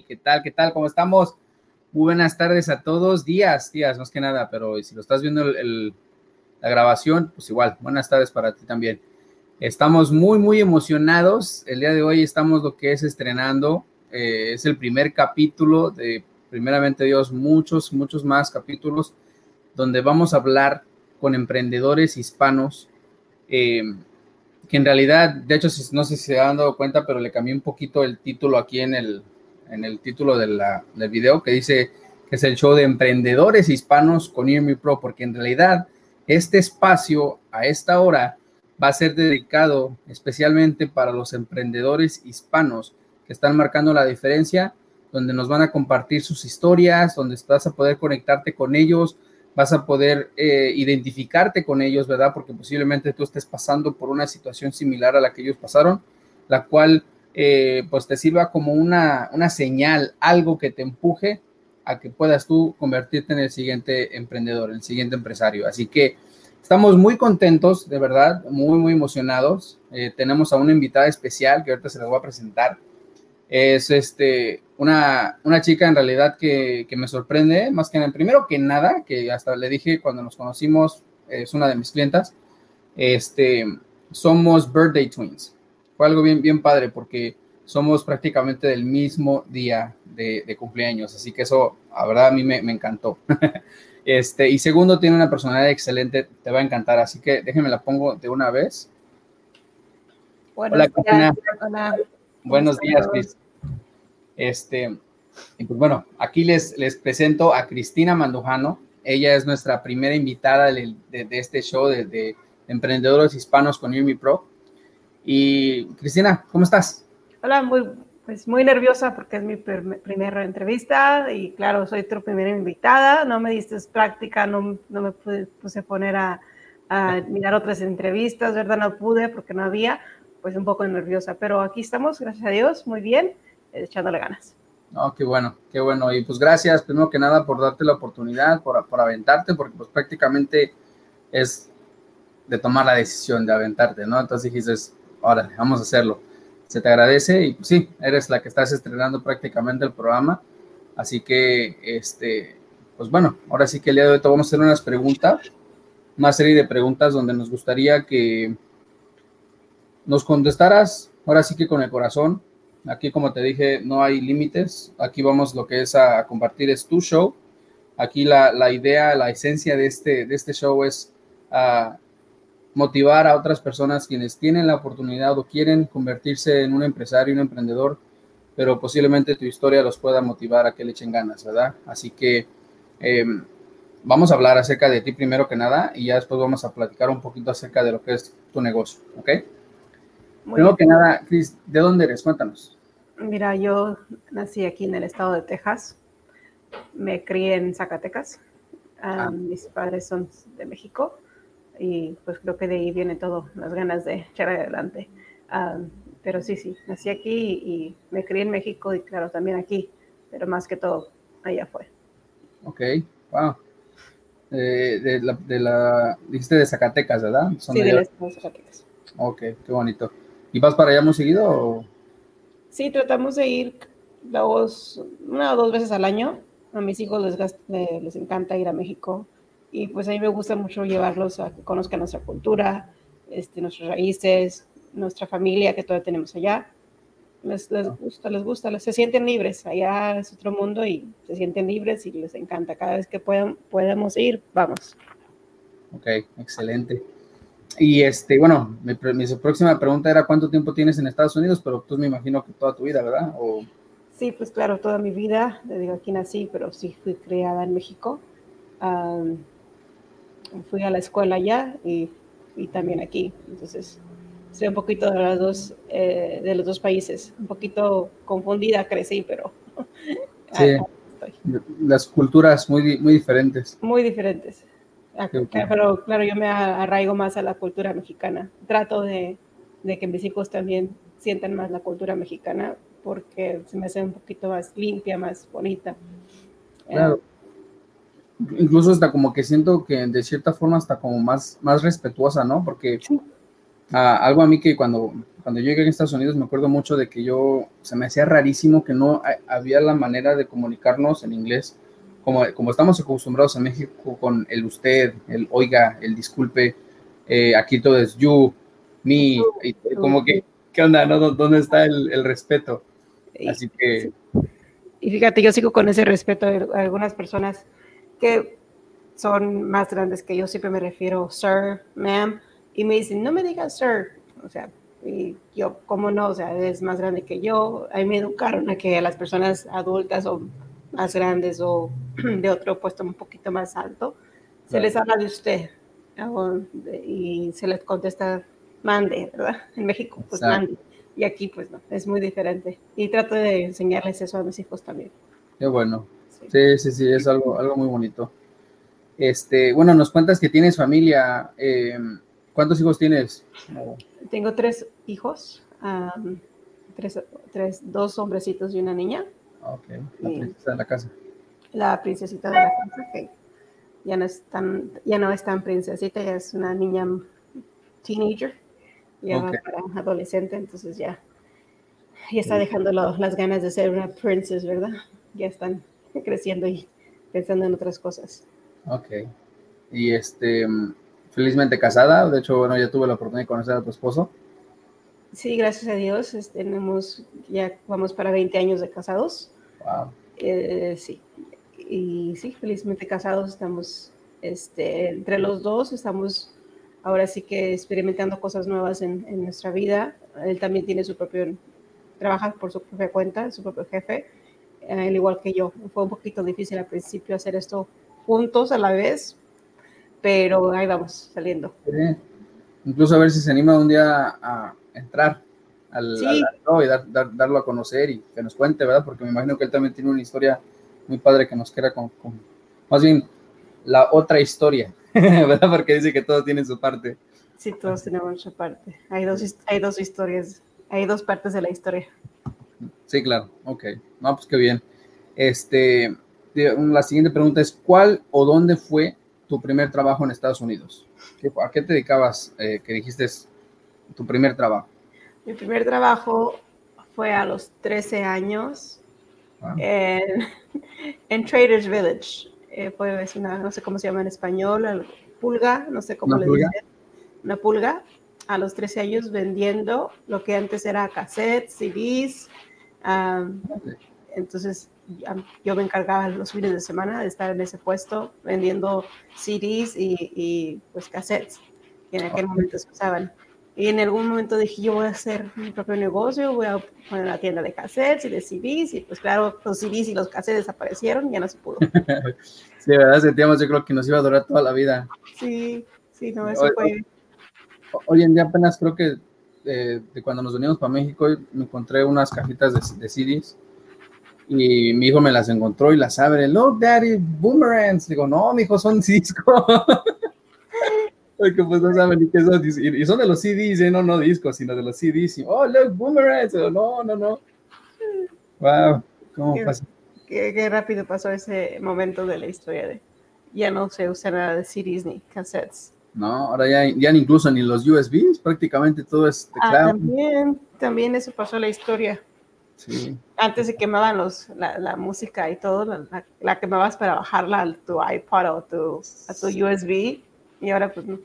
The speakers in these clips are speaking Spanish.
¿qué tal? ¿Qué tal? ¿Cómo estamos? Muy buenas tardes a todos, días, días, más que nada, pero si lo estás viendo la grabación, pues igual, buenas tardes para ti también. Estamos muy, muy emocionados. El día de hoy estamos lo que es estrenando. Eh, es el primer capítulo de, primeramente Dios, muchos, muchos más capítulos donde vamos a hablar con emprendedores hispanos. Eh, que en realidad, de hecho, no sé si se han dado cuenta, pero le cambié un poquito el título aquí en el, en el título de la, del video, que dice que es el show de emprendedores hispanos con IRMI Pro, porque en realidad este espacio a esta hora va a ser dedicado especialmente para los emprendedores hispanos que están marcando la diferencia, donde nos van a compartir sus historias, donde vas a poder conectarte con ellos, vas a poder eh, identificarte con ellos, ¿verdad? Porque posiblemente tú estés pasando por una situación similar a la que ellos pasaron, la cual eh, pues te sirva como una, una señal, algo que te empuje a que puedas tú convertirte en el siguiente emprendedor, el siguiente empresario. Así que estamos muy contentos, de verdad, muy, muy emocionados. Eh, tenemos a una invitada especial que ahorita se la voy a presentar. Es este, una, una chica en realidad que, que me sorprende, más que nada, primero que nada, que hasta le dije cuando nos conocimos, es una de mis clientas, este, somos birthday twins. Fue algo bien, bien padre porque somos prácticamente del mismo día de, de cumpleaños, así que eso, la verdad, a mí me, me encantó. este, y segundo, tiene una personalidad excelente, te va a encantar, así que déjenme la pongo de una vez. Hola, días, Hola. Buenos días, Cris. Este, y pues bueno, aquí les, les presento a Cristina Mandujano. Ella es nuestra primera invitada de, de, de este show de, de, emprendedores hispanos con Yumi Pro. Y Cristina, ¿cómo estás? Hola, muy, pues muy nerviosa porque es mi pr primera entrevista y claro, soy tu primera invitada. No me diste práctica, no, no me pude, puse a poner a, a mirar otras entrevistas, ¿verdad? No pude porque no había, pues un poco nerviosa, pero aquí estamos, gracias a Dios, muy bien echándole ganas. No, qué bueno, qué bueno. Y pues gracias, primero que nada, por darte la oportunidad, por, por aventarte, porque pues prácticamente es de tomar la decisión de aventarte, ¿no? Entonces dijiste, ahora vamos a hacerlo. Se te agradece y pues sí, eres la que estás estrenando prácticamente el programa. Así que, este, pues bueno, ahora sí que el día de hoy te vamos a hacer unas preguntas, una serie de preguntas donde nos gustaría que nos contestaras, ahora sí que con el corazón, Aquí, como te dije, no hay límites. Aquí vamos lo que es a compartir es tu show. Aquí la, la, idea, la esencia de este, de este show es uh, motivar a otras personas quienes tienen la oportunidad o quieren convertirse en un empresario, un emprendedor, pero posiblemente tu historia los pueda motivar a que le echen ganas, ¿verdad? Así que eh, vamos a hablar acerca de ti primero que nada y ya después vamos a platicar un poquito acerca de lo que es tu negocio, ¿ok? Muy Primero bien. que nada, Cris, ¿de dónde eres? Cuéntanos. Mira, yo nací aquí en el estado de Texas. Me crié en Zacatecas. Um, ah. Mis padres son de México y pues creo que de ahí viene todo, las ganas de echar adelante. Um, pero sí, sí, nací aquí y me crié en México y claro, también aquí, pero más que todo, allá fue. Ok, wow. Eh, de, la, de la, dijiste de Zacatecas, ¿verdad? Son sí, de Zacatecas. Ok, qué bonito. ¿Y vas para allá muy seguido? O? Sí, tratamos de ir dos, una o dos veces al año. A mis hijos les, les encanta ir a México y pues a mí me gusta mucho llevarlos a que conozcan nuestra cultura, este, nuestras raíces, nuestra familia que todavía tenemos allá. Les, les gusta, les gusta, les, se sienten libres. Allá es otro mundo y se sienten libres y les encanta. Cada vez que puedan, podemos ir, vamos. Ok, excelente. Y este, bueno, mi, mi, próxima pregunta era cuánto tiempo tienes en Estados Unidos, pero tú me imagino que toda tu vida, ¿verdad? O... Sí, pues claro, toda mi vida, te digo, aquí nací, pero sí fui criada en México. Um, fui a la escuela allá y, y, también aquí. Entonces, soy un poquito de, las dos, eh, de los dos países. Un poquito confundida crecí, pero... Sí, las culturas muy, muy diferentes. Muy diferentes. Pero claro, yo me arraigo más a la cultura mexicana. Trato de, de, que mis hijos también sientan más la cultura mexicana porque se me hace un poquito más limpia, más bonita. Claro. Incluso hasta como que siento que de cierta forma hasta como más, más respetuosa, ¿no? Porque sí. Ah, algo a mí que cuando, cuando yo llegué a Estados Unidos me acuerdo mucho de que yo, se me hacía rarísimo que no había la manera de comunicarnos en inglés, como, como estamos acostumbrados en México con el usted, el oiga, el disculpe, eh, aquí todo es you, me, y como que, ¿qué onda? No? ¿Dónde está el, el respeto? Así que... Y fíjate, yo sigo con ese respeto de algunas personas que son más grandes que yo, siempre me refiero sir, ma'am, y me dicen, no me digas sir, o sea, y yo, ¿cómo no? O sea, es más grande que yo, a mí me educaron a que las personas adultas o más grandes o de otro puesto un poquito más alto, se les habla de usted y se les contesta mande, ¿verdad? En México, pues mande. Y aquí, pues no, es muy diferente. Y trato de enseñarles eso a mis hijos también. Qué bueno. Sí, sí, sí, es algo, algo muy bonito. Este, bueno, nos cuentas que tienes familia. Eh, ¿Cuántos hijos tienes? Tengo tres hijos, tres, tres, dos hombrecitos y una niña. Ok, la princesa de la casa. La princesita de la casa, que ya no es tan, ya no es tan princesita, ya es una niña teenager ya para adolescente, entonces ya, ya está dejando las ganas de ser una princess, ¿verdad? Ya están creciendo y pensando en otras cosas. Ok. Y este, felizmente casada, de hecho, bueno, ya tuve la oportunidad de conocer a tu esposo. Sí, gracias a Dios, tenemos, ya vamos para 20 años de casados. Wow. Eh, sí, y sí, felizmente casados, estamos, este, entre los dos, estamos ahora sí que experimentando cosas nuevas en, nuestra vida. Él también tiene su propio, trabaja por su propia cuenta, su propio jefe, al igual que yo. Fue un poquito difícil al principio hacer esto juntos a la vez, pero ahí vamos, saliendo. Incluso a ver si se anima un día a entrar al, sí. y darlo a conocer y que nos cuente, ¿verdad? Porque me imagino que él también tiene una historia muy padre que nos quiera con, con más bien la otra historia ¿verdad? Porque dice que todos tienen su parte. Sí, todos tenemos su parte. Hay dos, hay dos historias, hay dos partes de la historia. Sí, claro, ok. No, pues qué bien. Este, la siguiente pregunta es, ¿cuál o dónde fue tu primer trabajo en Estados Unidos? ¿A qué te dedicabas eh, que dijiste tu primer trabajo? Mi primer trabajo fue a los 13 años en, en Traders Village eh, fue una, no sé cómo se llama en español, pulga, no sé cómo le dicen, una pulga, a los 13 años vendiendo lo que antes era cassettes, CDs. Entonces yo me encargaba los fines de semana de estar en ese puesto vendiendo CDs y, y pues cassettes que en aquel momento se usaban. Y en algún momento dije, yo voy a hacer mi propio negocio, voy a poner una tienda de cassettes y de CDs, y pues claro, los CDs y los cassettes desaparecieron, ya no se pudo. sí, verdad, sentíamos, yo creo que nos iba a durar toda la vida. Sí, sí, no, eso fue... Hoy, en día apenas creo que eh, de cuando nos venimos para México me encontré unas cajitas de, de, CDs y mi hijo me las encontró y las abre, look daddy, boomerangs, digo, no, mi hijo, son discos. Porque pues no saben ni qué son. Y son de los CDs, ¿eh? no, no discos, sino de los CDs. oh, look, boomerangs. No, no, no. Wow, ¿cómo qué, pasa? Qué, rápido pasó ese momento de la historia de ya no se usa nada de CDs ni cassettes. No, ahora ya, ya incluso ni los USBs, prácticamente todo es ah, teclado. Ah, también, también eso pasó la historia. Sí. Antes se quemaban los, la, la música y todo, la, la, quemabas para bajarla a tu iPod o tu, a tu USB y ahora pues no.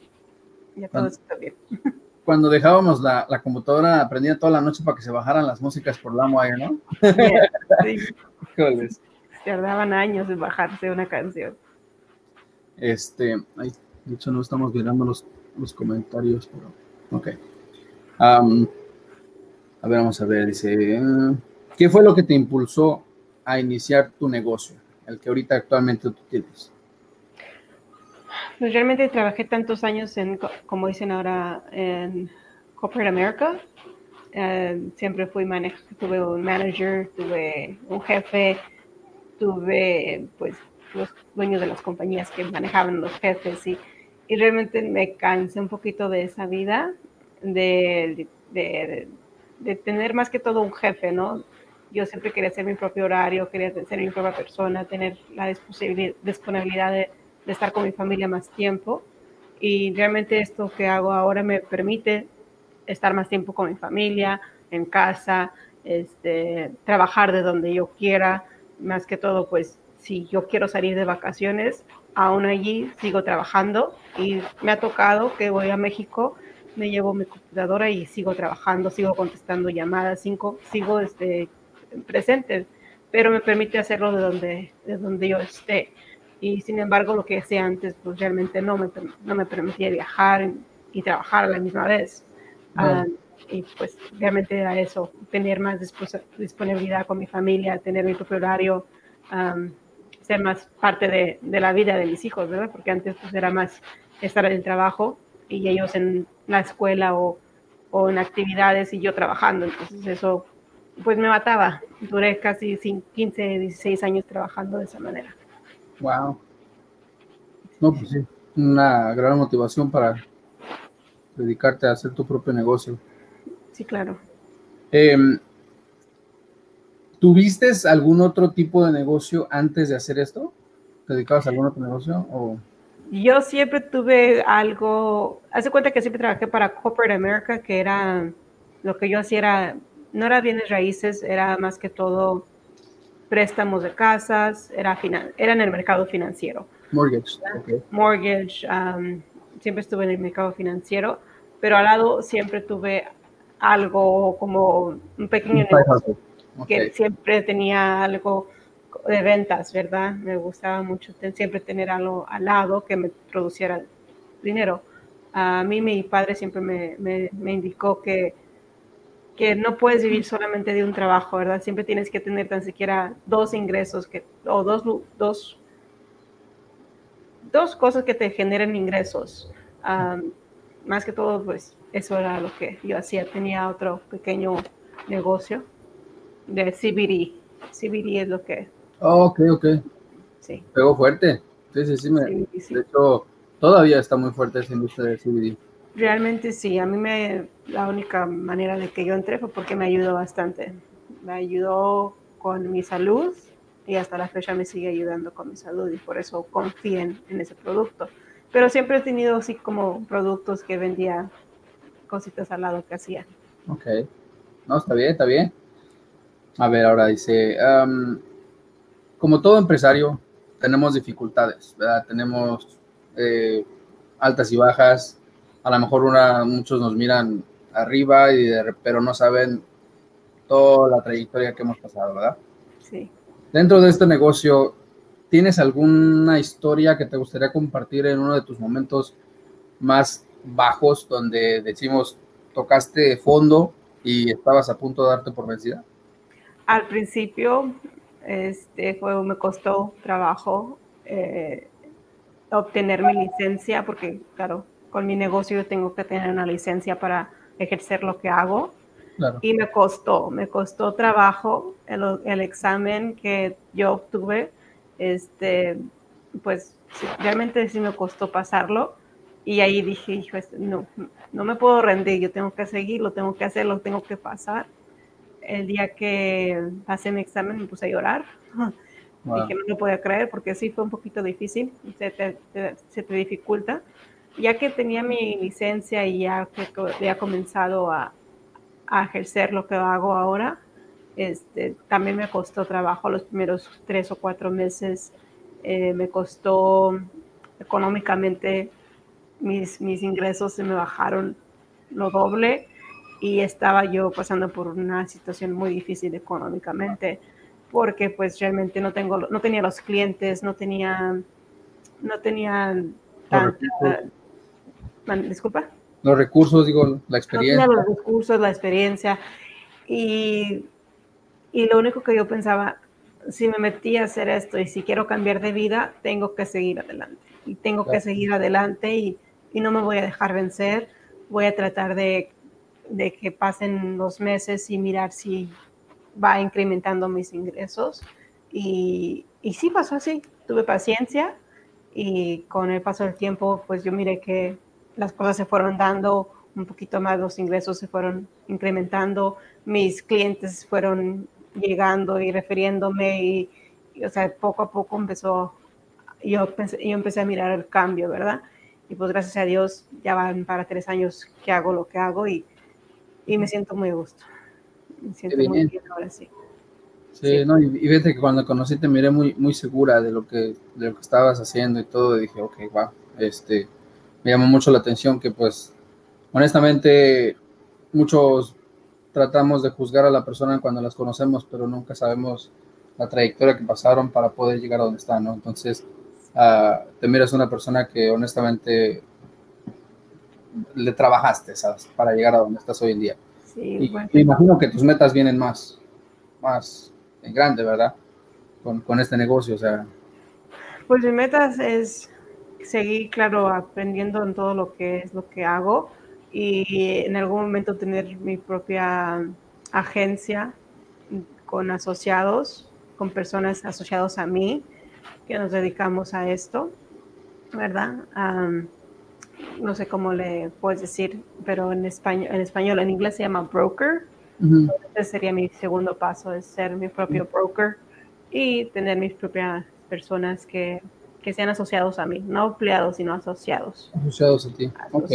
Ya todo está bien. Cuando dejábamos la, la, computadora prendida toda la noche para que se bajaran las músicas por LimeWire, ¿no? sí. Tardaban años en bajarse una canción. Este, ay, de hecho no estamos mirando los, los comentarios, pero ok. a ver, vamos a ver, dice, ¿qué fue lo que te impulsó a iniciar tu negocio, el que ahorita actualmente tú tienes? Pues realmente trabajé tantos años en, como dicen ahora, en Corporate America. Eh, siempre fui manager, tuve un manager, tuve un jefe, tuve pues los dueños de las compañías que manejaban los jefes y, y realmente me cansé un poquito de esa vida, de, de, de, tener más que todo un jefe, ¿no? Yo siempre quería hacer mi propio horario, quería ser mi propia persona, tener la disponibilidad de de estar con mi familia más tiempo. Y realmente esto que hago ahora me permite estar más tiempo con mi familia, en casa, este, trabajar de donde yo quiera, más que todo, pues si yo quiero salir de vacaciones, aún allí sigo trabajando y me ha tocado que voy a México, me llevo mi computadora y sigo trabajando, sigo contestando llamadas, sigo, sigo este, presente, pero me permite hacerlo de donde, de donde yo esté. Y sin embargo, lo que hacía antes, pues realmente no me, no me permitía viajar y trabajar a la misma vez. Ah, y pues realmente era eso, tener más disponibilidad con mi familia, tener mi propio horario, ser más parte de, de, la vida de mis hijos, ¿verdad? Porque antes pues era más estar en el trabajo y ellos en la escuela o, o en actividades y yo trabajando, entonces eso pues me mataba. Duré casi 15, 16 años trabajando de esa manera. Wow. No, pues sí, una gran motivación para dedicarte a hacer tu propio negocio. Sí, claro. Em, ¿Tuviste algún otro tipo de negocio antes de hacer esto? ¿Te dedicabas a algún otro negocio? O? Yo siempre tuve algo, hace cuenta que siempre trabajé para Corporate America, que era, lo que yo hacía era, no era bienes raíces, era más que todo préstamos de casas, era, era en el mercado financiero. Mortgage. Mortgage, um, siempre estuve en el mercado financiero, pero al lado siempre tuve algo como un pequeño negocio que siempre tenía algo de ventas, ¿verdad? Me gustaba mucho siempre tener algo al lado que me produciera dinero. A mí mi padre siempre me, me, indicó que, que no puedes vivir solamente de un trabajo, ¿verdad? Siempre tienes que tener tan siquiera dos ingresos que, o dos, dos, dos cosas que te generen ingresos. más que todo, pues eso era lo que yo hacía. Tenía otro pequeño negocio de CBD. CBD es lo que... Oh, ok, ok. Sí. Pegó fuerte. Sí, sí, sí, De hecho, todavía está muy fuerte esa industria de CBD. Realmente sí. A mí me... La única manera de que yo entré fue porque me ayudó bastante. Me ayudó con mi salud y hasta la fecha me sigue ayudando con mi salud y por eso confíen en ese producto. Pero siempre he tenido así como productos que vendía cositas al lado que hacía. Ok. No, está bien, está bien. A ver, ahora dice, como todo empresario, tenemos dificultades, ¿verdad? Tenemos eh, altas y bajas. A lo mejor una, muchos nos miran arriba, y pero no saben toda la trayectoria que hemos pasado, ¿verdad? Sí. Dentro de este negocio, ¿tienes alguna historia que te gustaría compartir en uno de tus momentos más bajos donde decimos tocaste fondo y estabas a punto de darte por vencida? Al principio este, fue, me costó trabajo eh, obtener mi licencia porque, claro, con mi negocio tengo que tener una licencia para ejercer lo que hago. Y me costó, me costó trabajo el, el, examen que yo obtuve. Este, pues realmente sí me costó pasarlo y ahí dije, hijo, este, no, no me puedo rendir, yo tengo que seguir, lo tengo que hacer, lo tengo que pasar. El día que pasé mi examen me puse a llorar. Dije, no lo podía creer porque sí fue un poquito difícil, se te, se te dificulta. Ya que tenía mi licencia y ya que había comenzado a, a ejercer lo que hago ahora, este, también me costó trabajo los primeros tres o cuatro meses. Eh, me costó económicamente mis, mis ingresos se me bajaron lo doble y estaba yo pasando por una situación muy difícil económicamente porque pues realmente no tengo no tenía los clientes no tenía no tenía tanta, disculpa los recursos digo la experiencia no tenía los recursos la experiencia y y lo único que yo pensaba si me metí a hacer esto y si quiero cambiar de vida tengo que seguir adelante y tengo que seguir adelante y y no me voy a dejar vencer. Voy a tratar de, de que pasen los meses y mirar si va incrementando mis ingresos. Y, y sí pasó así, tuve paciencia y con el paso del tiempo, pues yo miré que las cosas se fueron dando un poquito más, los ingresos se fueron incrementando, mis clientes fueron llegando y refiriéndome y, o sea, poco a poco empezó, yo, yo empecé a mirar el cambio, ¿verdad? y pues gracias a Dios ya van para tres años que hago lo que hago y, y me siento muy a gusto. Me siento muy bien ahora sí. Sí, No, y, y vete que cuando conocí te miré muy, muy segura de lo, que, de lo que estabas haciendo y todo, y dije, ok, wow, este, me llamó mucho la atención que pues, honestamente, muchos tratamos de juzgar a la persona cuando las conocemos, pero nunca sabemos la trayectoria que pasaron para poder llegar a donde están, ¿no? Entonces, uh, te miras una persona que honestamente le trabajaste, ¿sabes? Para llegar a donde estás hoy en día. Sí, y me imagino que tus metas vienen más, más en grande, ¿verdad? Con, con este negocio, o sea. Pues mi meta es seguir, claro, aprendiendo en todo lo que es lo que hago y en algún momento tener mi propia agencia con asociados, con personas asociadas a mí, que nos dedicamos a esto, ¿verdad? No sé cómo le puedes decir, pero en español, en español, en inglés se llama broker. Ese sería mi segundo paso, es ser mi propio broker y tener mis propias personas que, que, sean asociados a mí, no empleados, sino asociados. Asociados a ti, ok.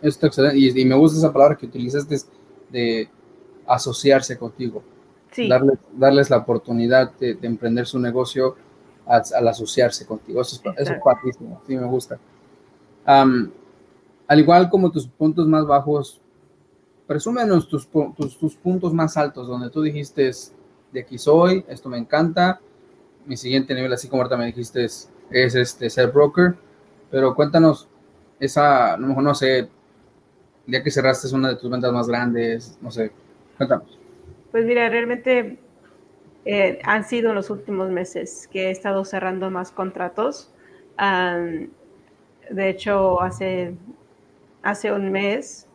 Esto excelente. Y, me gusta esa palabra que utilizaste de asociarse contigo. Sí. Darles, darles la oportunidad de, emprender su negocio al, asociarse contigo. Eso es, eso es sí me gusta. Al igual como tus puntos más bajos, presúmenos tus, puntos más altos, donde tú dijiste, de aquí soy, esto me encanta. Mi siguiente nivel, así como ahorita me dijiste, es, este, ser broker. Pero cuéntanos esa, no sé, ya que cerraste es una de tus ventas más grandes, no sé, cuéntanos. Pues mira, realmente eh, han sido los últimos meses que he estado cerrando más contratos. de hecho, hace, hace un mes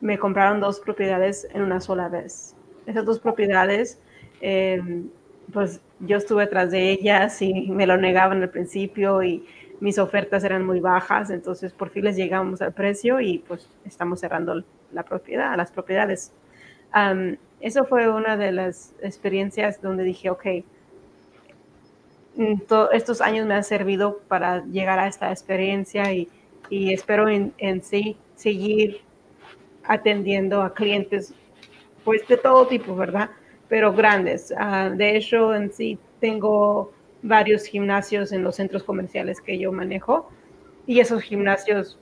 me compraron dos propiedades en una sola vez. Esas dos propiedades, em, pues yo estuve detrás de ellas y me lo negaban al principio y mis ofertas eran muy bajas, entonces por fin les llegamos al precio y pues estamos cerrando la propiedad, las propiedades. eso fue una de las experiencias donde dije, ok, mm, estos años me han servido para llegar a esta experiencia y, y espero en, en, sí seguir atendiendo a clientes pues de todo tipo, ¿verdad? Pero grandes. Ah, de hecho, en sí tengo varios gimnasios en los centros comerciales que yo manejo y esos gimnasios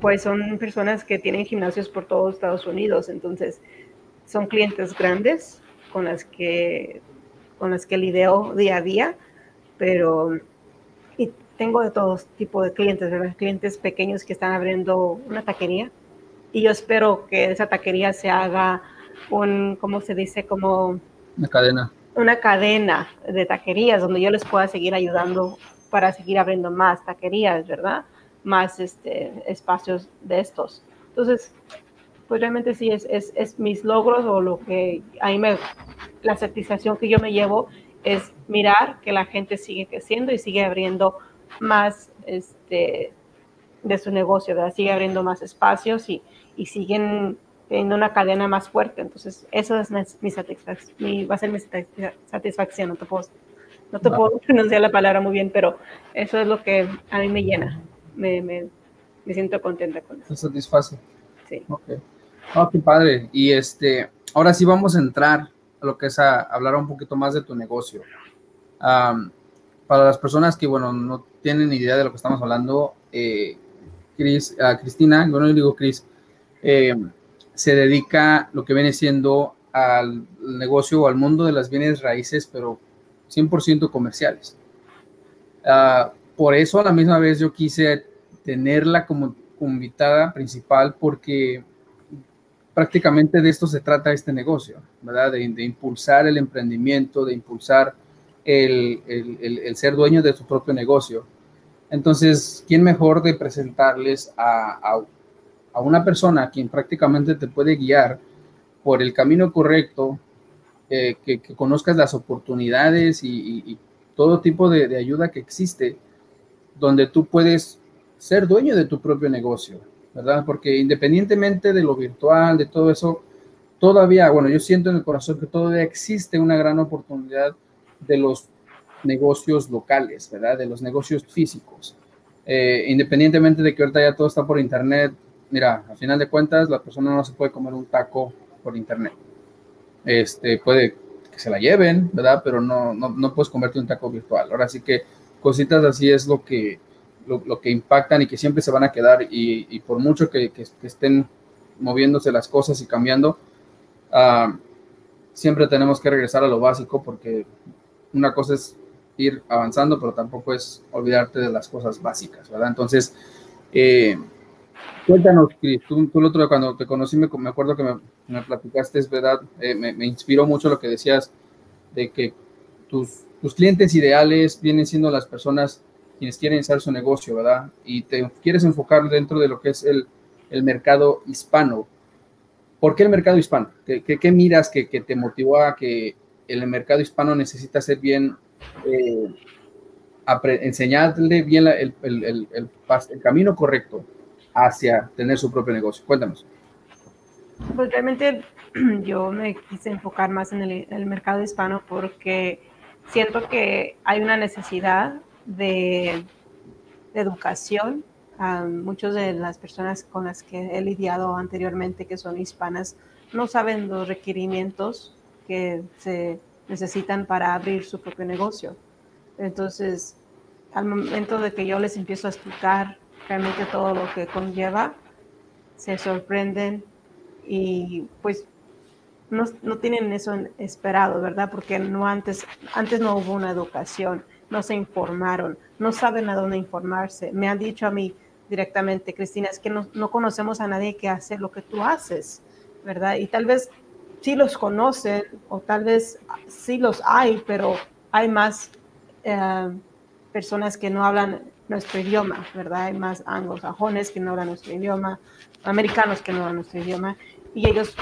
pues son personas que tienen gimnasios por todo Estados Unidos, entonces son clientes grandes con las que con las que lidio día a día, pero tengo de todo tipo de clientes, ¿verdad? clientes pequeños que están abriendo una taquería y yo espero que esa taquería se haga un, ¿cómo se dice? Como una cadena una cadena de taquerías donde yo les pueda seguir ayudando para seguir abriendo más taquerías, ¿verdad? Más este, espacios de estos. Entonces, pues realmente sí es, es, es, mis logros o lo que ahí me, la satisfacción que yo me llevo es mirar que la gente sigue creciendo y sigue abriendo más este, de su negocio, ¿verdad? Sigue abriendo más espacios y, y siguen teniendo una cadena más fuerte. Entonces, eso es mi satisfacción, va a ser mi satisfacción. No te puedo, no te puedo pronunciar la palabra muy bien, pero eso es lo que a mí me llena. Me, me, me siento contenta con eso. Te satisface. Sí. Ok. Oh, qué padre. Y este, ahora sí vamos a entrar a lo que es a hablar un poquito más de tu negocio. Para las personas que, bueno, no tienen idea de lo que estamos hablando, eh, Cris, uh, Cristina, bueno, yo digo Cris, eh, se dedica lo que viene siendo al negocio o al mundo de las bienes raíces, pero 100% comerciales. Ah, por eso a la misma vez yo quise tenerla como, invitada principal porque prácticamente de esto se trata este negocio, ¿verdad? De, impulsar el emprendimiento, de impulsar el, ser dueño de su propio negocio. Entonces, ¿quién mejor de presentarles a, a, a una persona quien prácticamente te puede guiar por el camino correcto, eh, que, conozcas las oportunidades y, todo tipo de, ayuda que existe, donde tú puedes ser dueño de tu propio negocio, ¿verdad? Porque independientemente de lo virtual, de todo eso, todavía, bueno, yo siento en el corazón que todavía existe una gran oportunidad de los negocios locales, ¿verdad? De los negocios físicos. Eh, independientemente de que ahorita ya todo está por internet, mira, a final de cuentas, la persona no se puede comer un taco por internet. Este, puede que se la lleven, ¿verdad? Pero no, no, no puedes comerte un taco virtual. Ahora sí que cositas así es lo que, lo, que impactan y que siempre se van a quedar y, por mucho que, estén moviéndose las cosas y cambiando, uh, siempre tenemos que regresar a lo básico porque una cosa es ir avanzando, pero tampoco es olvidarte de las cosas básicas, ¿verdad? Entonces, eh, cuéntanos, Cris, tú, el otro día cuando te conocí me, me acuerdo que me, me, platicaste, es verdad, eh, me, me, inspiró mucho lo que decías de que tus, tus clientes ideales vienen siendo las personas quienes quieren hacer su negocio, ¿verdad? Y te quieres enfocar dentro de lo que es el, el mercado hispano. ¿Por qué el mercado hispano? ¿Qué, qué, miras que, que, te motivó a que el mercado hispano necesita ser bien, eh, enseñarle bien el, el, el, el, camino correcto hacia tener su propio negocio? Cuéntanos. Pues realmente yo me quise enfocar más en el, mercado hispano porque siento que hay una necesidad de, educación. muchas de las personas con las que he lidiado anteriormente, que son hispanas, no saben los requerimientos que se necesitan para abrir su propio negocio. Entonces, al momento de que yo les empiezo a explicar realmente todo lo que conlleva, se sorprenden y pues no, no, tienen eso esperado, ¿verdad? Porque no antes, antes no hubo una educación no se informaron, no saben a dónde informarse. Me han dicho a mí directamente, Cristina, es que no, conocemos a nadie que hace lo que tú haces, ¿verdad? Y tal vez sí los conocen o tal vez sí los hay, pero hay más eh, personas que no hablan nuestro idioma, ¿verdad? Hay más anglosajones que no hablan nuestro idioma, americanos que no hablan nuestro idioma, y ellos,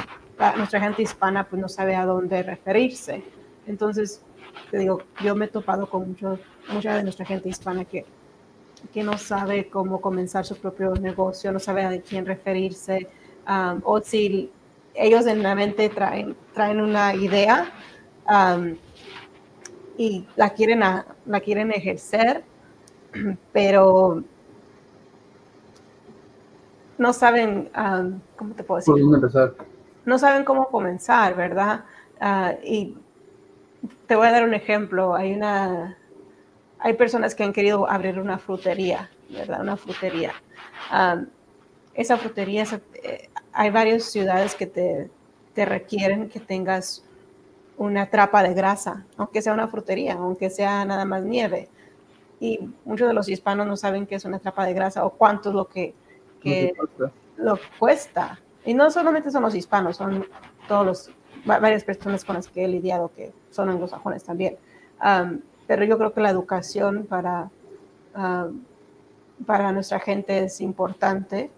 nuestra gente hispana, pues no sabe a dónde referirse. Entonces, te digo, yo me he topado con mucho, mucha de nuestra gente hispana que, que no sabe cómo comenzar su propio negocio, no sabe a quién referirse, um, o si ellos en la mente traen, traen una idea um, y la quieren, la quieren ejercer, pero no saben, um, ¿cómo te puedo decir? No saben cómo comenzar, ¿verdad? Uh, y te voy a dar un ejemplo. Hay una, hay personas que han querido abrir una frutería, ¿verdad? Una frutería. esa frutería, eh, hay varias ciudades que te, te, requieren que tengas una trapa de grasa, aunque sea una frutería, aunque sea nada más nieve. Y muchos de los hispanos no saben qué es una trapa de grasa o cuánto es lo que, que lo cuesta. Y no solamente son los hispanos, son todos los varias personas con las que he lidiado que son anglosajones también. pero yo creo que la educación para, para nuestra gente es importante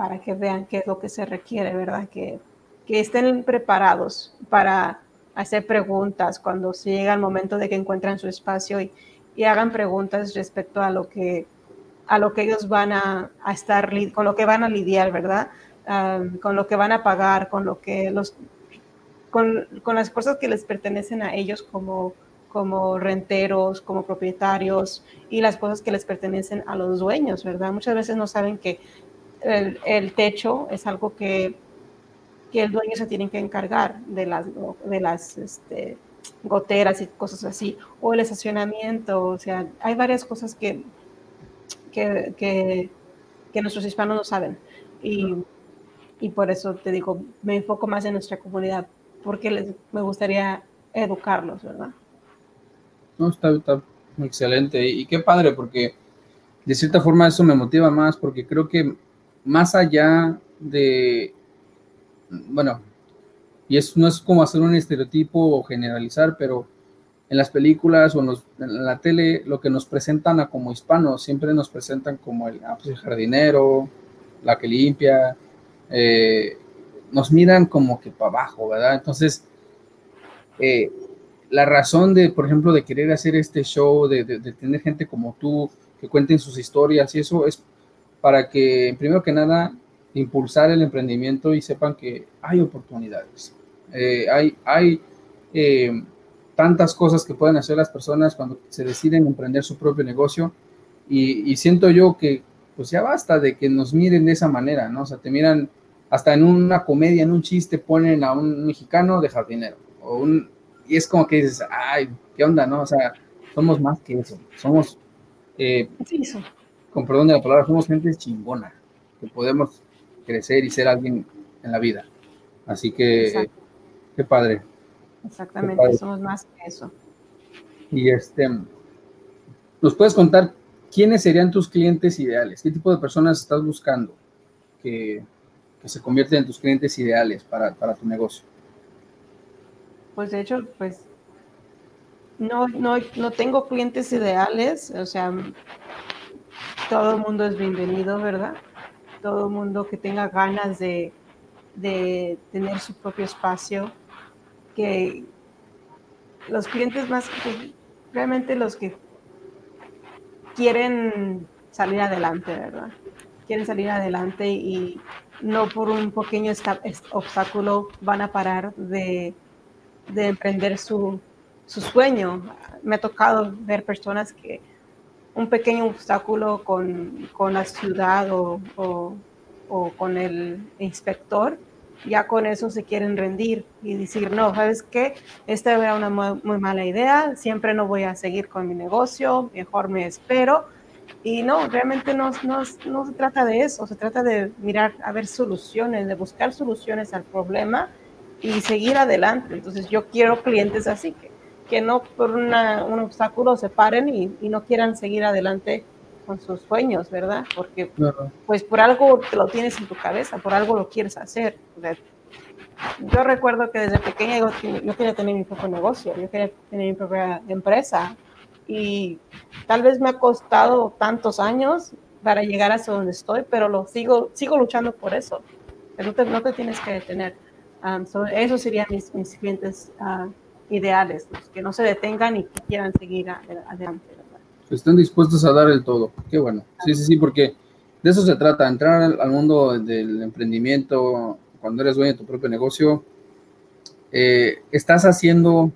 para que vean qué es lo que se requiere, ¿verdad? Que, que estén preparados para hacer preguntas cuando se llega el momento de que encuentran su espacio y, y hagan preguntas respecto a lo que a lo que ellos van a, a estar, con lo que van a lidiar, ¿verdad? con lo que van a pagar, con lo que los con, con, las cosas que les pertenecen a ellos como, como renteros, como propietarios y las cosas que les pertenecen a los dueños, ¿verdad? Muchas veces no saben que el, el techo es algo que, que, el dueño se tiene que encargar de las, de las este, goteras y cosas así, o el estacionamiento, o sea, hay varias cosas que, que, que, nuestros hispanos no saben. Y y por eso te digo, me enfoco más en nuestra comunidad, porque les, me gustaría educarlos, ¿verdad? No, está excelente y qué padre, porque de cierta forma eso me motiva más, porque creo que más allá de, bueno, y es, no es como hacer un estereotipo o generalizar, pero en las películas o en, en, la tele, lo que nos presentan a como hispanos, siempre nos presentan como el, ah, pues jardinero, la que limpia, eh, nos miran como que para abajo, ¿verdad? Entonces, eh, la razón de, por ejemplo, de querer hacer este show, de, tener gente como tú que cuenten sus historias y eso es para que, primero que nada, impulsar el emprendimiento y sepan que hay oportunidades. Eh, hay hay tantas cosas que pueden hacer las personas cuando se deciden emprender su propio negocio y, y siento yo que pues ya basta de que nos miren de esa manera, ¿no? O sea, te miran, hasta en una comedia, en un chiste, ponen a un mexicano de jardinero, o un, y es como que dices, ay, ¿qué onda, no? O sea, somos más que eso, somos, eh, con perdón de la palabra, somos gente chingona, que podemos crecer y ser alguien en la vida. Así que, qué padre. Exactamente, somos más que eso. Y este, ¿nos puedes contar quiénes serían tus clientes ideales? ¿Qué tipo de personas estás buscando que, se convierten en tus clientes ideales para, tu negocio? Pues de hecho, pues no, no, no tengo clientes ideales, o sea, todo el mundo es bienvenido, ¿verdad? Todo el mundo que tenga ganas de, de tener su propio espacio, que los clientes más, realmente los que quieren salir adelante, ¿verdad? Quieren salir adelante y no por un pequeño obstáculo van a parar de, emprender su, sueño. Me ha tocado ver personas que un pequeño obstáculo con, la ciudad o, o con el inspector ya con eso se quieren rendir y decir, no, ¿sabes qué? Esta era una muy, mala idea, siempre no voy a seguir con mi negocio, mejor me espero. Y no, realmente no, no, no se trata de eso, se trata de mirar, a ver soluciones, de buscar soluciones al problema y seguir adelante. Entonces yo quiero clientes así, que, que no por una, un obstáculo se paren y, y no quieran seguir adelante con sus sueños, ¿verdad? Porque pues por algo te lo tienes en tu cabeza, por algo lo quieres hacer. Yo recuerdo que desde pequeña yo, quería tener mi propio negocio, yo quería tener mi propia empresa y tal vez me ha costado tantos años para llegar hasta donde estoy, pero lo sigo, sigo luchando por eso. No te, no te tienes que detener. Um, esos serían mis, mis clientes uh, ideales, los que no se detengan y que quieran seguir adelante estén dispuestos a dar el todo. Qué bueno. Sí, sí, sí, porque de eso se trata, entrar al, mundo del emprendimiento, cuando eres dueño de tu propio negocio, eh, estás haciendo,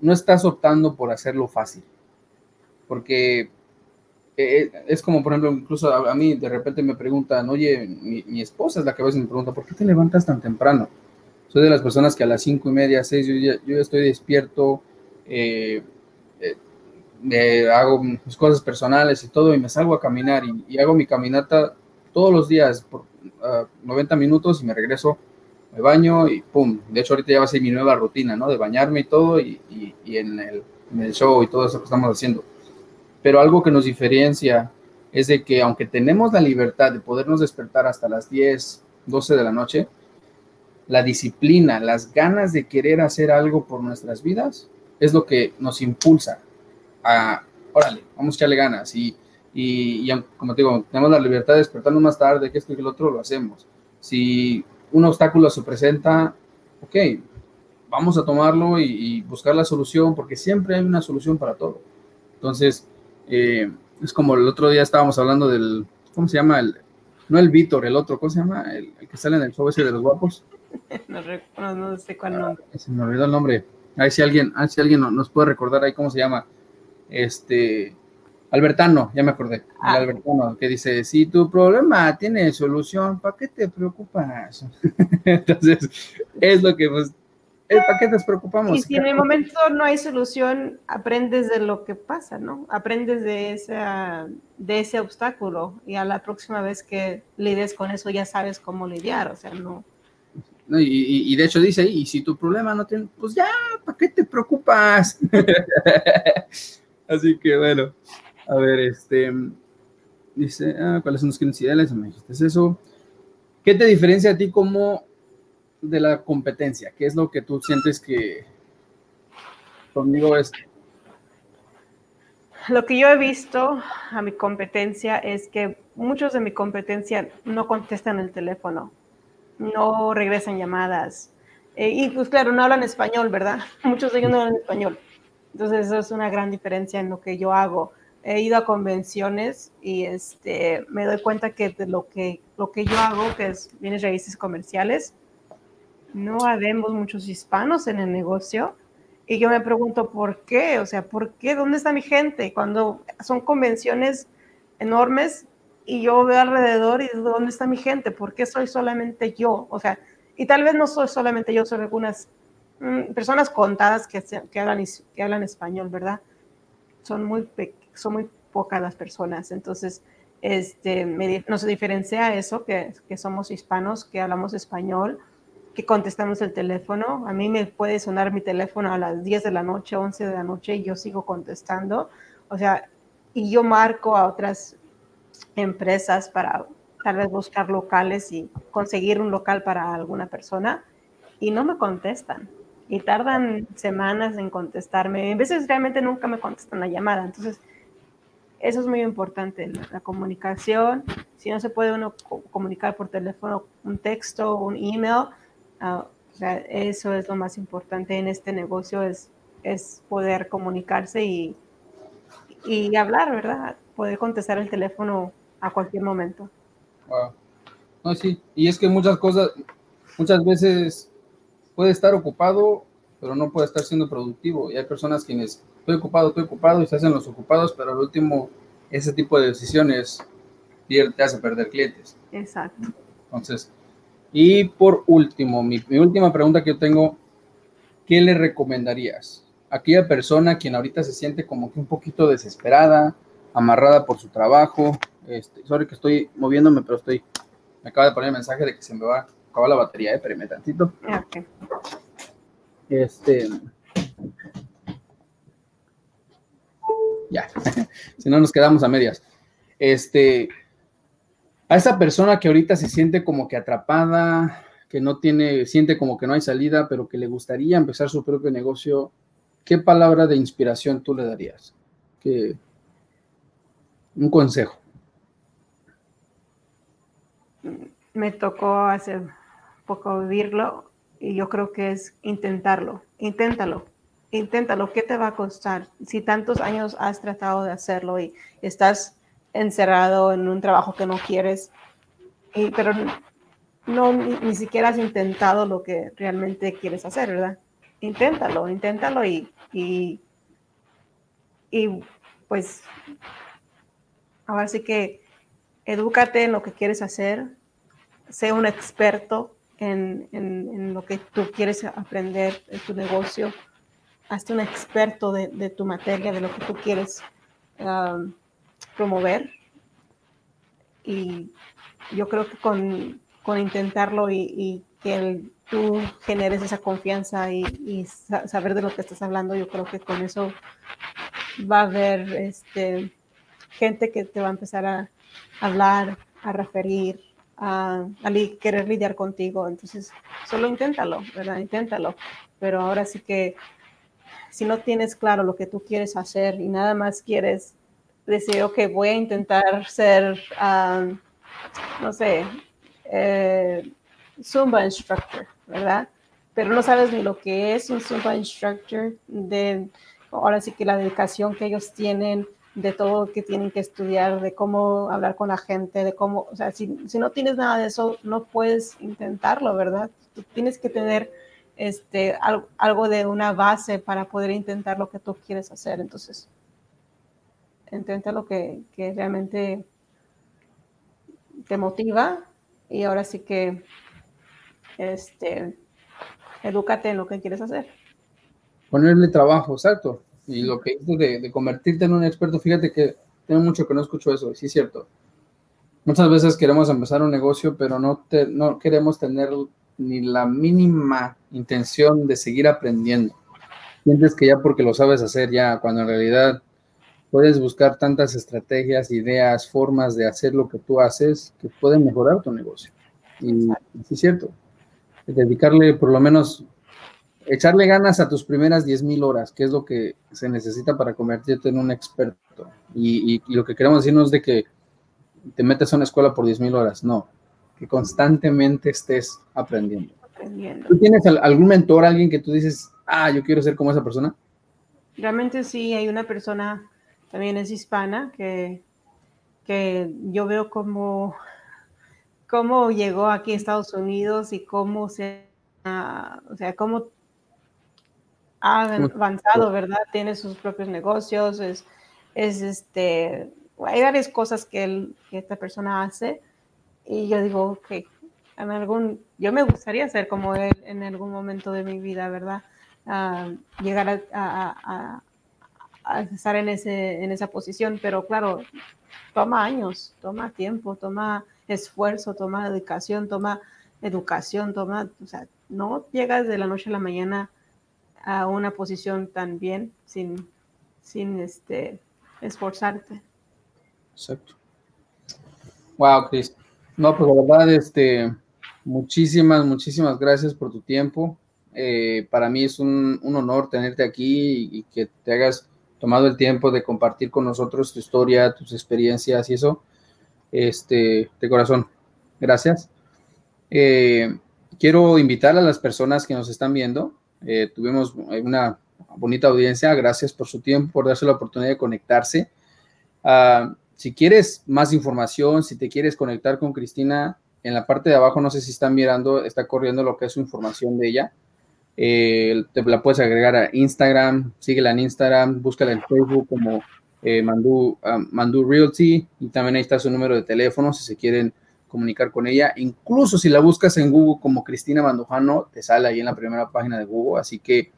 no estás optando por hacerlo fácil, porque eh, es como, por ejemplo, incluso a, mí de repente me preguntan, oye, mi, esposa es la que a veces me pregunta, ¿por qué te levantas tan temprano? Soy de las personas que a las cinco y media, seis, yo ya, yo estoy despierto, eh, hago mis cosas personales y todo y me salgo a caminar y, hago mi caminata todos los días por 90 ah, minutos y me regreso, me baño y pum. De hecho, ahorita ya va a ser mi nueva rutina, ¿no? De bañarme y todo y, en, el, en, el, show y todo eso que estamos haciendo. Pero algo que nos diferencia es de que aunque tenemos la libertad de podernos despertar hasta las 10, 12 de la noche, la disciplina, las ganas de querer hacer algo por nuestras vidas es lo que nos impulsa a, órale, vamos a echarle ganas. Y, y, como te digo, tenemos la libertad de despertarnos más tarde, que esto y que el otro, lo hacemos. Si un obstáculo se presenta, ok, vamos a tomarlo y, buscar la solución, porque siempre hay una solución para todo. Entonces, eh, es como el otro día estábamos hablando del, ¿cómo se llama? El, no el Víctor, el otro, ¿cómo se llama? El, que sale en el show ese de los guapos. No, no, sé cuál nombre. se me olvidó el nombre. A ver si alguien, a ver si alguien nos puede recordar ahí cómo se llama este, Albertano, ya me acordé, el ah. Albertano, que dice, si tu problema tiene solución, ¿para qué te preocupas? Entonces, es lo que, pues, ¿para qué nos preocupamos? Y si en el momento no hay solución, aprendes de lo que pasa, ¿no? Aprendes de, esa, de ese obstáculo y a la próxima vez que lides con eso ya sabes cómo lidiar, o sea, no... y, y, de hecho dice, y si tu problema no tiene, pues ya, ¿para qué te preocupas? Así que bueno, a ver, este, dice, ah, ¿cuáles son los clientes ideales? Me dijiste eso. ¿Qué te diferencia a ti como de la competencia? ¿Qué es lo que tú sientes que conmigo es? Lo que yo he visto a mi competencia es que muchos de mi competencia no contestan el teléfono, no regresan llamadas. Eh, y pues claro, no hablan español, ¿verdad? Muchos de ellos no hablan español. Entonces, eso es una gran diferencia en lo que yo hago. He ido a convenciones y este, me doy cuenta que lo que, lo que yo hago, que es bienes raíces comerciales, no habemos muchos hispanos en el negocio. Y yo me pregunto, ¿por qué? O sea, ¿por qué? ¿Dónde está mi gente? Cuando son convenciones enormes, y yo veo alrededor y ¿dónde está mi gente? ¿Por qué soy solamente yo? O sea, y tal vez no soy solamente yo, soy algunas mm, personas contadas que, que, hablan, que hablan español, ¿verdad? Son muy, son muy pocas las personas. Entonces, este, no se diferencia eso, que, que somos hispanos, que hablamos español, que contestamos el teléfono. A mí me puede sonar mi teléfono a las 10 de la noche, 11 de la noche y yo sigo contestando. O sea, y yo marco a otras empresas para tal vez buscar locales y conseguir un local para alguna persona y no me contestan y tardan semanas en contestarme. A veces realmente nunca me contestan la llamada. Entonces, eso es muy importante, la, comunicación. Si no se puede uno comunicar por teléfono, un texto, un email, sea, eso es lo más importante en este negocio, es, es poder comunicarse y, y hablar, ¿verdad? Poder contestar el teléfono a cualquier momento. No, sí, y es que muchas cosas, muchas veces puede estar ocupado, pero no puede estar siendo productivo. Y hay personas quienes, estoy ocupado, estoy ocupado, y se hacen los ocupados, pero al último, ese tipo de decisiones te hace perder clientes. Exacto. Entonces, y por último, mi, mi última pregunta que yo tengo, ¿qué le recomendarías? aquella persona quien ahorita se siente como que un poquito desesperada, amarrada por su trabajo. Este, sorry que estoy moviéndome, pero estoy. Me acaba de poner el mensaje de que se me va a acabar la batería, eh, espérame tantito. Okay. Este. Ya, si no nos quedamos a medias. Este, a esa persona que ahorita se siente como que atrapada, que no tiene, siente como que no hay salida, pero que le gustaría empezar su propio negocio, ¿qué palabra de inspiración tú le darías? ¿Qué, un consejo. Me tocó hace poco vivirlo y yo creo que es intentarlo. Inténtalo. Inténtalo. ¿Qué te va a costar? Si tantos años has tratado de hacerlo y estás encerrado en un trabajo que no quieres, pero no ni, siquiera has intentado lo que realmente quieres hacer, ¿verdad? inténtalo, inténtalo y, y, pues ahora sí que edúcate en lo que quieres hacer, sé un experto en, lo que tú quieres aprender en tu negocio, hazte un experto de, tu materia, de lo que tú quieres um, promover. Y yo creo que con, intentarlo y, que el, tú generes esa confianza y, saber de lo que estás hablando, yo creo que con eso va a haber este, gente que te va a empezar a hablar, a referir, a, querer lidiar contigo. Entonces, solo inténtalo, ¿verdad? Inténtalo. Pero ahora sí que si no tienes claro lo que tú quieres hacer y nada más quieres decir, ok, voy a intentar ser, ah, no sé, eh, Zumba instructor, ¿verdad? Pero no sabes ni lo que es un Zumba instructor, de ahora sí que la dedicación que ellos tienen, de todo que tienen que estudiar, de cómo hablar con la gente, de cómo, o sea, si, si no tienes nada de eso, no puedes intentarlo, ¿verdad? Tú tienes que tener este, algo, algo de una base para poder intentar lo que tú quieres hacer. Entonces, intenta lo que, que realmente te motiva y ahora sí que este, edúcate en lo que quieres hacer. Ponerle trabajo, exacto. Y lo que dices de, de, convertirte en un experto, fíjate que tengo mucho que no escucho eso, sí es cierto. Muchas veces queremos empezar un negocio, pero no, te, no queremos tener ni la mínima intención de seguir aprendiendo. Sientes que ya porque lo sabes hacer ya, cuando en realidad puedes buscar tantas estrategias, ideas, formas de hacer lo que tú haces que pueden mejorar tu negocio. Y sí es cierto dedicarle por lo menos, echarle ganas a tus primeras 10 mil horas, que es lo que se necesita para convertirte en un experto. Y, lo que queremos decir no es de que te metes a una escuela por 10 mil horas, no, que constantemente estés aprendiendo. ¿Tú tienes algún mentor, alguien que tú dices, ah, yo quiero ser como esa persona? Realmente sí, hay una persona, también es hispana, que, que yo veo como cómo llegó aquí a Estados Unidos y cómo se, o sea, cómo ha avanzado, ¿verdad? Tiene sus propios negocios, es, es este, hay varias cosas que, esta persona hace y yo digo, que en algún, yo me gustaría ser como él en algún momento de mi vida, ¿verdad? Ah, llegar a, estar en, ese, en esa posición, pero claro, toma años, toma tiempo, toma esfuerzo, toma dedicación, toma educación, toma, o sea, no llegas de la noche a la mañana a una posición tan bien sin, sin este, esforzarte. Exacto. Wow, Chris. No, pues la verdad, este, muchísimas, muchísimas gracias por tu tiempo. Eh, para mí es un, honor tenerte aquí y, que te hagas tomado el tiempo de compartir con nosotros tu historia, tus experiencias y eso. Este, de corazón, gracias. Eh, quiero invitar a las personas que nos están viendo. Eh, tuvimos una bonita audiencia. Gracias por su tiempo, por darse la oportunidad de conectarse. Ah, si quieres más información, si te quieres conectar con Cristina, en la parte de abajo, no sé si están mirando, está corriendo lo que es su información de ella. Eh, te la puedes agregar a Instagram, síguela en Instagram, búscala en Facebook como eh, Mandu, ah, Mandu Realty y también ahí está su número de teléfono si se quieren comunicar con ella. Incluso si la buscas en Google como Cristina Mandujano, te sale ahí en la primera página de Google. Así que,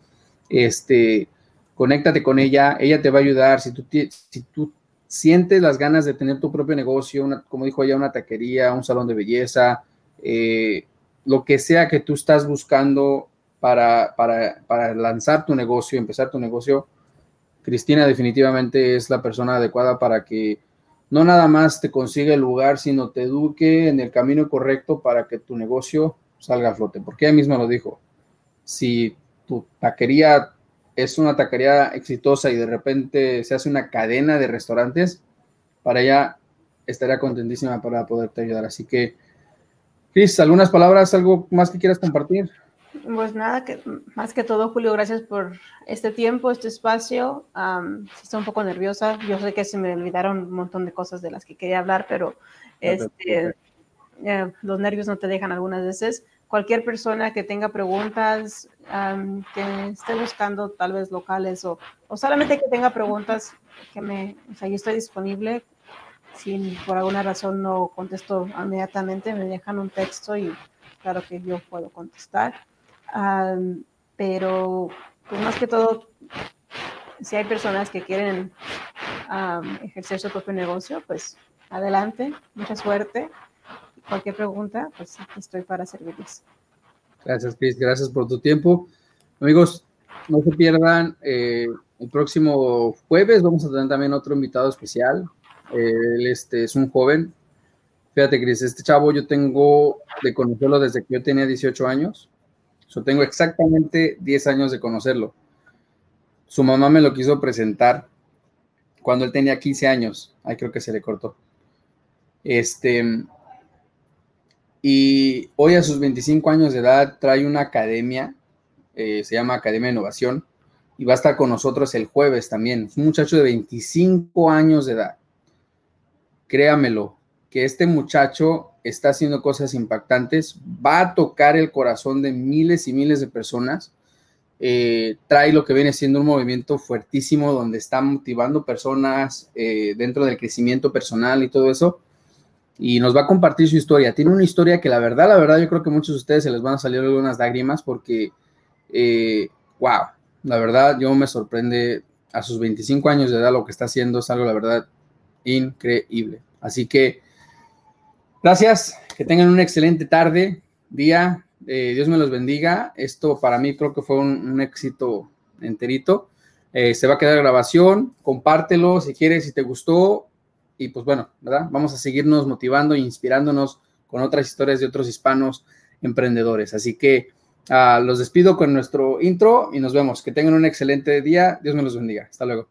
este, conéctate con ella. Ella te va a ayudar. Si tú, si tú sientes las ganas de tener tu propio negocio, una, como dijo ella, una taquería, un salón de belleza, eh, lo que sea que tú estás buscando para, para, para lanzar tu negocio, empezar tu negocio, Cristina definitivamente es la persona adecuada para que no nada más te consiga el lugar, sino te eduque en el camino correcto para que tu negocio salga a flote. Porque ella misma lo dijo, si tu taquería es una taquería exitosa y de repente se hace una cadena de restaurantes, para ella estaría contentísima para poderte ayudar. Así que, Cris, ¿algunas palabras, algo más que quieras compartir? Pues nada, que, más que todo, Julio, gracias por este tiempo, este espacio. estoy un poco nerviosa. Yo sé que se me olvidaron un montón de cosas de las que quería hablar, pero este, los nervios no te dejan algunas veces. Cualquier persona que tenga preguntas, que esté buscando tal vez locales o, o, solamente que tenga preguntas, que me, o sea, yo estoy disponible. Si por alguna razón no contesto inmediatamente, me dejan un texto y claro que yo puedo contestar pero pues más que todo, si hay personas que quieren ejercer su propio negocio, pues adelante, mucha suerte. Cualquier pregunta, pues aquí estoy para servirles. Gracias, Chris. Gracias por tu tiempo. Amigos, no se pierdan. Eh, el próximo jueves vamos a tener también otro invitado especial. él este, es un joven. Fíjate, Chris, este chavo yo tengo de conocerlo desde que yo tenía 18 años. Yo tengo exactamente 10 años de conocerlo. Su mamá me lo quiso presentar cuando él tenía 15 años. Ay, creo que se le cortó. Este. Y hoy a sus 25 años de edad trae una academia, eh, se llama Academia de Innovación, y va a estar con nosotros el jueves también. Es un muchacho de 25 años de edad. Créamelo, que este muchacho está haciendo cosas impactantes, va a tocar el corazón de miles y miles de personas, eh, trae lo que viene siendo un movimiento fuertísimo donde está motivando personas eh, dentro del crecimiento personal y todo eso, y nos va a compartir su historia. Tiene una historia que la verdad, la verdad, yo creo que muchos de ustedes se les van a salir algunas lágrimas porque, wow, eh, la verdad, yo me sorprende a sus 25 años de edad lo que está haciendo, es algo, la verdad, increíble. Así que Gracias, que tengan una excelente tarde, día. Eh, Dios me los bendiga. Esto para mí creo que fue un, éxito enterito. Eh, se va a quedar grabación, compártelo si quieres, si te gustó. Y pues bueno, ¿verdad? Vamos a seguirnos motivando e inspirándonos con otras historias de otros hispanos emprendedores. Así que ah, los despido con nuestro intro y nos vemos. Que tengan un excelente día. Dios me los bendiga. Hasta luego.